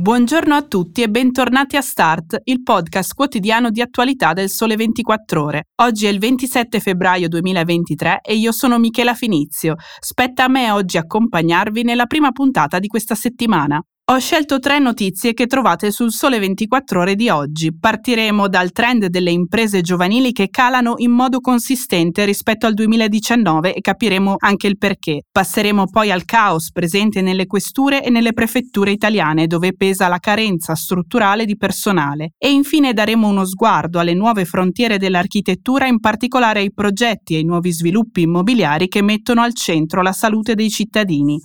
Buongiorno a tutti e bentornati a Start, il podcast quotidiano di attualità del Sole 24 Ore. Oggi è il 27 febbraio 2023 e io sono Michela Finizio. Spetta a me oggi accompagnarvi nella prima puntata di questa settimana. Ho scelto tre notizie che trovate sul Sole 24 ore di oggi. Partiremo dal trend delle imprese giovanili che calano in modo consistente rispetto al 2019 e capiremo anche il perché. Passeremo poi al caos presente nelle questure e nelle prefetture italiane dove pesa la carenza strutturale di personale. E infine daremo uno sguardo alle nuove frontiere dell'architettura, in particolare ai progetti e ai nuovi sviluppi immobiliari che mettono al centro la salute dei cittadini.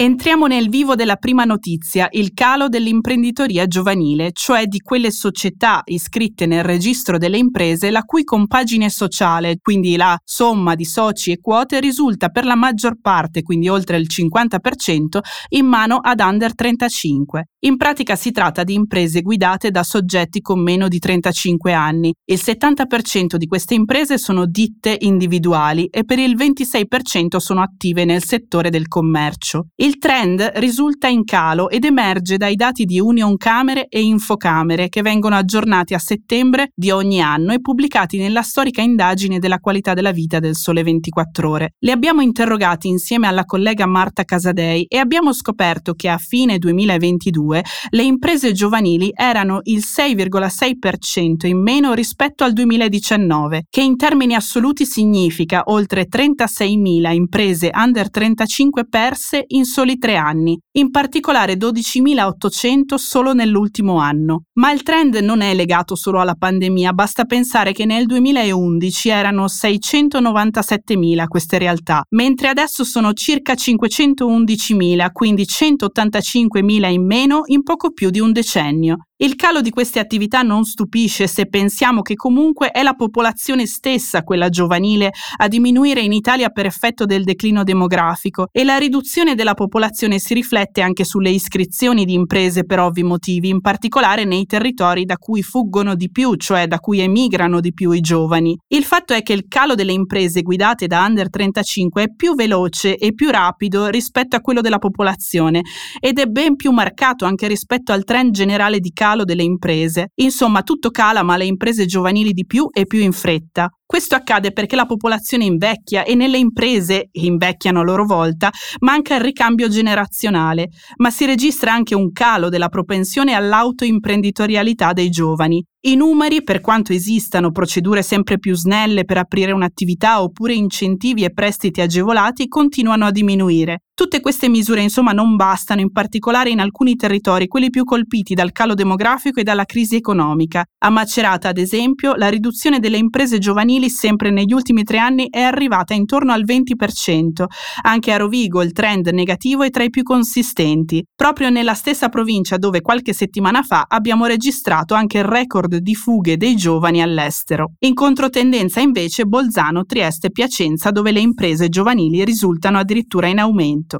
Entriamo nel vivo della prima notizia, il calo dell'imprenditoria giovanile, cioè di quelle società iscritte nel registro delle imprese la cui compagine sociale, quindi la somma di soci e quote, risulta per la maggior parte, quindi oltre il 50%, in mano ad under 35. In pratica si tratta di imprese guidate da soggetti con meno di 35 anni. Il 70% di queste imprese sono ditte individuali e per il 26% sono attive nel settore del commercio. Il trend risulta in calo ed emerge dai dati di Union Camere e Infocamere che vengono aggiornati a settembre di ogni anno e pubblicati nella storica indagine della qualità della vita del Sole 24 ore. Li abbiamo interrogati insieme alla collega Marta Casadei e abbiamo scoperto che a fine 2022 le imprese giovanili erano il 6,6% in meno rispetto al 2019, che in termini assoluti significa oltre 36.000 imprese under 35 perse in soli tre anni, in particolare 12.800 solo nell'ultimo anno. Ma il trend non è legato solo alla pandemia, basta pensare che nel 2011 erano 697.000 queste realtà, mentre adesso sono circa 511.000, quindi 185.000 in meno in poco più di un decennio. Il calo di queste attività non stupisce se pensiamo che comunque è la popolazione stessa, quella giovanile, a diminuire in Italia per effetto del declino demografico e la riduzione della popolazione si riflette anche sulle iscrizioni di imprese per ovvi motivi, in particolare nei territori da cui fuggono di più, cioè da cui emigrano di più i giovani. Il fatto è che il calo delle imprese guidate da under 35 è più veloce e più rapido rispetto a quello della popolazione ed è ben più marcato anche rispetto al trend generale di calo calo delle imprese. Insomma, tutto cala, ma le imprese giovanili di più e più in fretta. Questo accade perché la popolazione invecchia e nelle imprese, invecchiano a loro volta, manca il ricambio generazionale, ma si registra anche un calo della propensione all'autoimprenditorialità dei giovani. I numeri, per quanto esistano procedure sempre più snelle per aprire un'attività oppure incentivi e prestiti agevolati, continuano a diminuire. Tutte queste misure insomma non bastano, in particolare in alcuni territori, quelli più colpiti dal calo demografico e dalla crisi economica. A Macerata, ad esempio, la riduzione delle imprese giovanili sempre negli ultimi tre anni è arrivata intorno al 20%. Anche a Rovigo il trend negativo è tra i più consistenti, proprio nella stessa provincia dove qualche settimana fa abbiamo registrato anche il record di fughe dei giovani all'estero. In controtendenza invece Bolzano, Trieste e Piacenza dove le imprese giovanili risultano addirittura in aumento.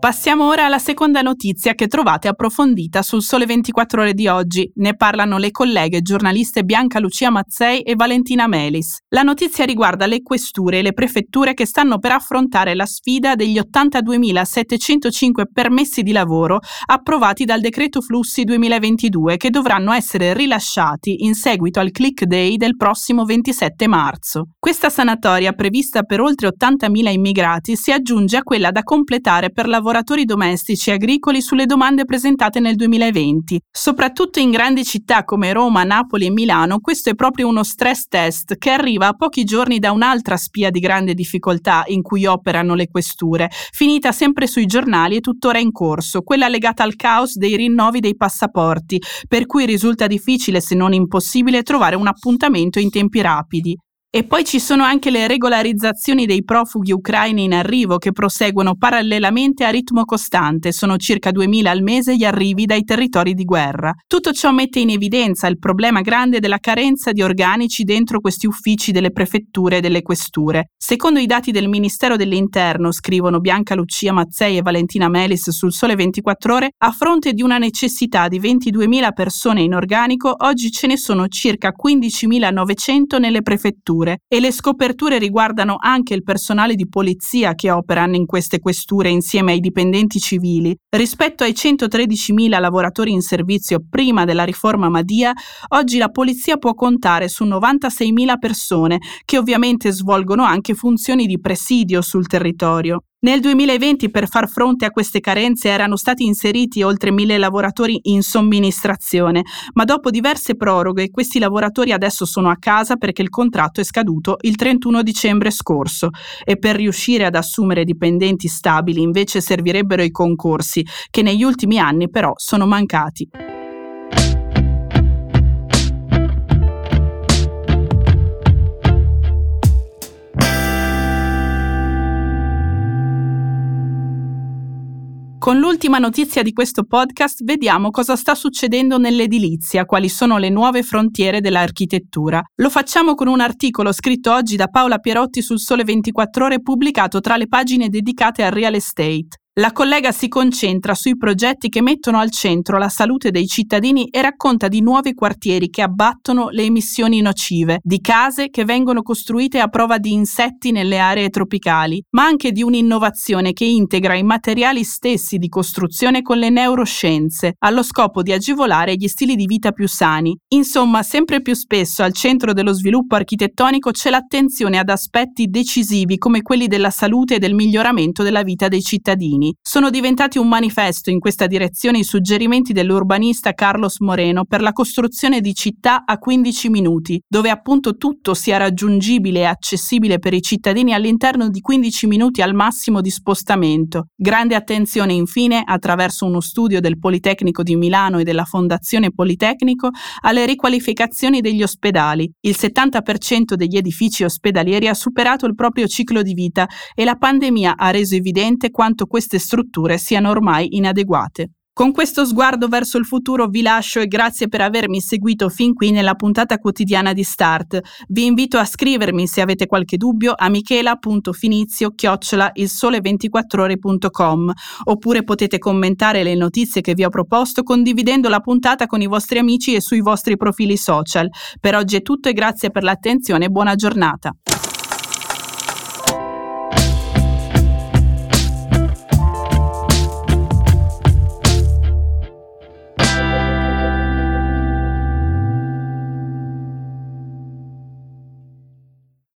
Passiamo ora alla seconda notizia che trovate approfondita sul Sole 24 ore di oggi. Ne parlano le colleghe giornaliste Bianca Lucia Mazzei e Valentina Melis. La notizia riguarda le questure e le prefetture che stanno per affrontare la sfida degli 82.705 permessi di lavoro approvati dal decreto flussi 2022 che dovranno essere rilasciati in seguito al click day del prossimo 27 marzo. Questa sanatoria prevista per oltre 80.000 immigrati si aggiunge a quella da completare per lavoratori lavoratori domestici e agricoli sulle domande presentate nel 2020. Soprattutto in grandi città come Roma, Napoli e Milano, questo è proprio uno stress test che arriva a pochi giorni da un'altra spia di grande difficoltà in cui operano le questure, finita sempre sui giornali e tuttora in corso, quella legata al caos dei rinnovi dei passaporti, per cui risulta difficile se non impossibile trovare un appuntamento in tempi rapidi. E poi ci sono anche le regolarizzazioni dei profughi ucraini in arrivo che proseguono parallelamente a ritmo costante, sono circa 2.000 al mese gli arrivi dai territori di guerra. Tutto ciò mette in evidenza il problema grande della carenza di organici dentro questi uffici delle prefetture e delle questure. Secondo i dati del Ministero dell'Interno, scrivono Bianca Lucia Mazzei e Valentina Melis sul Sole 24 ore, a fronte di una necessità di 22.000 persone in organico, oggi ce ne sono circa 15.900 nelle prefetture questure e le scoperture riguardano anche il personale di polizia che operano in queste questure insieme ai dipendenti civili. Rispetto ai 113.000 lavoratori in servizio prima della riforma Madia, oggi la polizia può contare su 96.000 persone che ovviamente svolgono anche funzioni di presidio sul territorio. Nel 2020 per far fronte a queste carenze erano stati inseriti oltre mille lavoratori in somministrazione, ma dopo diverse proroghe questi lavoratori adesso sono a casa perché il contratto è scaduto il 31 dicembre scorso e per riuscire ad assumere dipendenti stabili invece servirebbero i concorsi, che negli ultimi anni però sono mancati. Con l'ultima notizia di questo podcast vediamo cosa sta succedendo nell'edilizia, quali sono le nuove frontiere dell'architettura. Lo facciamo con un articolo scritto oggi da Paola Pierotti sul Sole 24 ore pubblicato tra le pagine dedicate al real estate. La collega si concentra sui progetti che mettono al centro la salute dei cittadini e racconta di nuovi quartieri che abbattono le emissioni nocive, di case che vengono costruite a prova di insetti nelle aree tropicali, ma anche di un'innovazione che integra i materiali stessi di costruzione con le neuroscienze, allo scopo di agevolare gli stili di vita più sani. Insomma, sempre più spesso al centro dello sviluppo architettonico c'è l'attenzione ad aspetti decisivi come quelli della salute e del miglioramento della vita dei cittadini sono diventati un manifesto in questa direzione i suggerimenti dell'urbanista Carlos Moreno per la costruzione di città a 15 minuti, dove appunto tutto sia raggiungibile e accessibile per i cittadini all'interno di 15 minuti al massimo di spostamento. Grande attenzione infine, attraverso uno studio del Politecnico di Milano e della Fondazione Politecnico, alle riqualificazioni degli ospedali. Il 70% degli edifici ospedalieri ha superato il proprio ciclo di vita e la pandemia ha reso evidente quanto queste strutture siano ormai inadeguate. Con questo sguardo verso il futuro vi lascio e grazie per avermi seguito fin qui nella puntata quotidiana di Start. Vi invito a scrivermi se avete qualche dubbio a michela.finizio chiocciola il sole24ore.com oppure potete commentare le notizie che vi ho proposto condividendo la puntata con i vostri amici e sui vostri profili social. Per oggi è tutto e grazie per l'attenzione e buona giornata.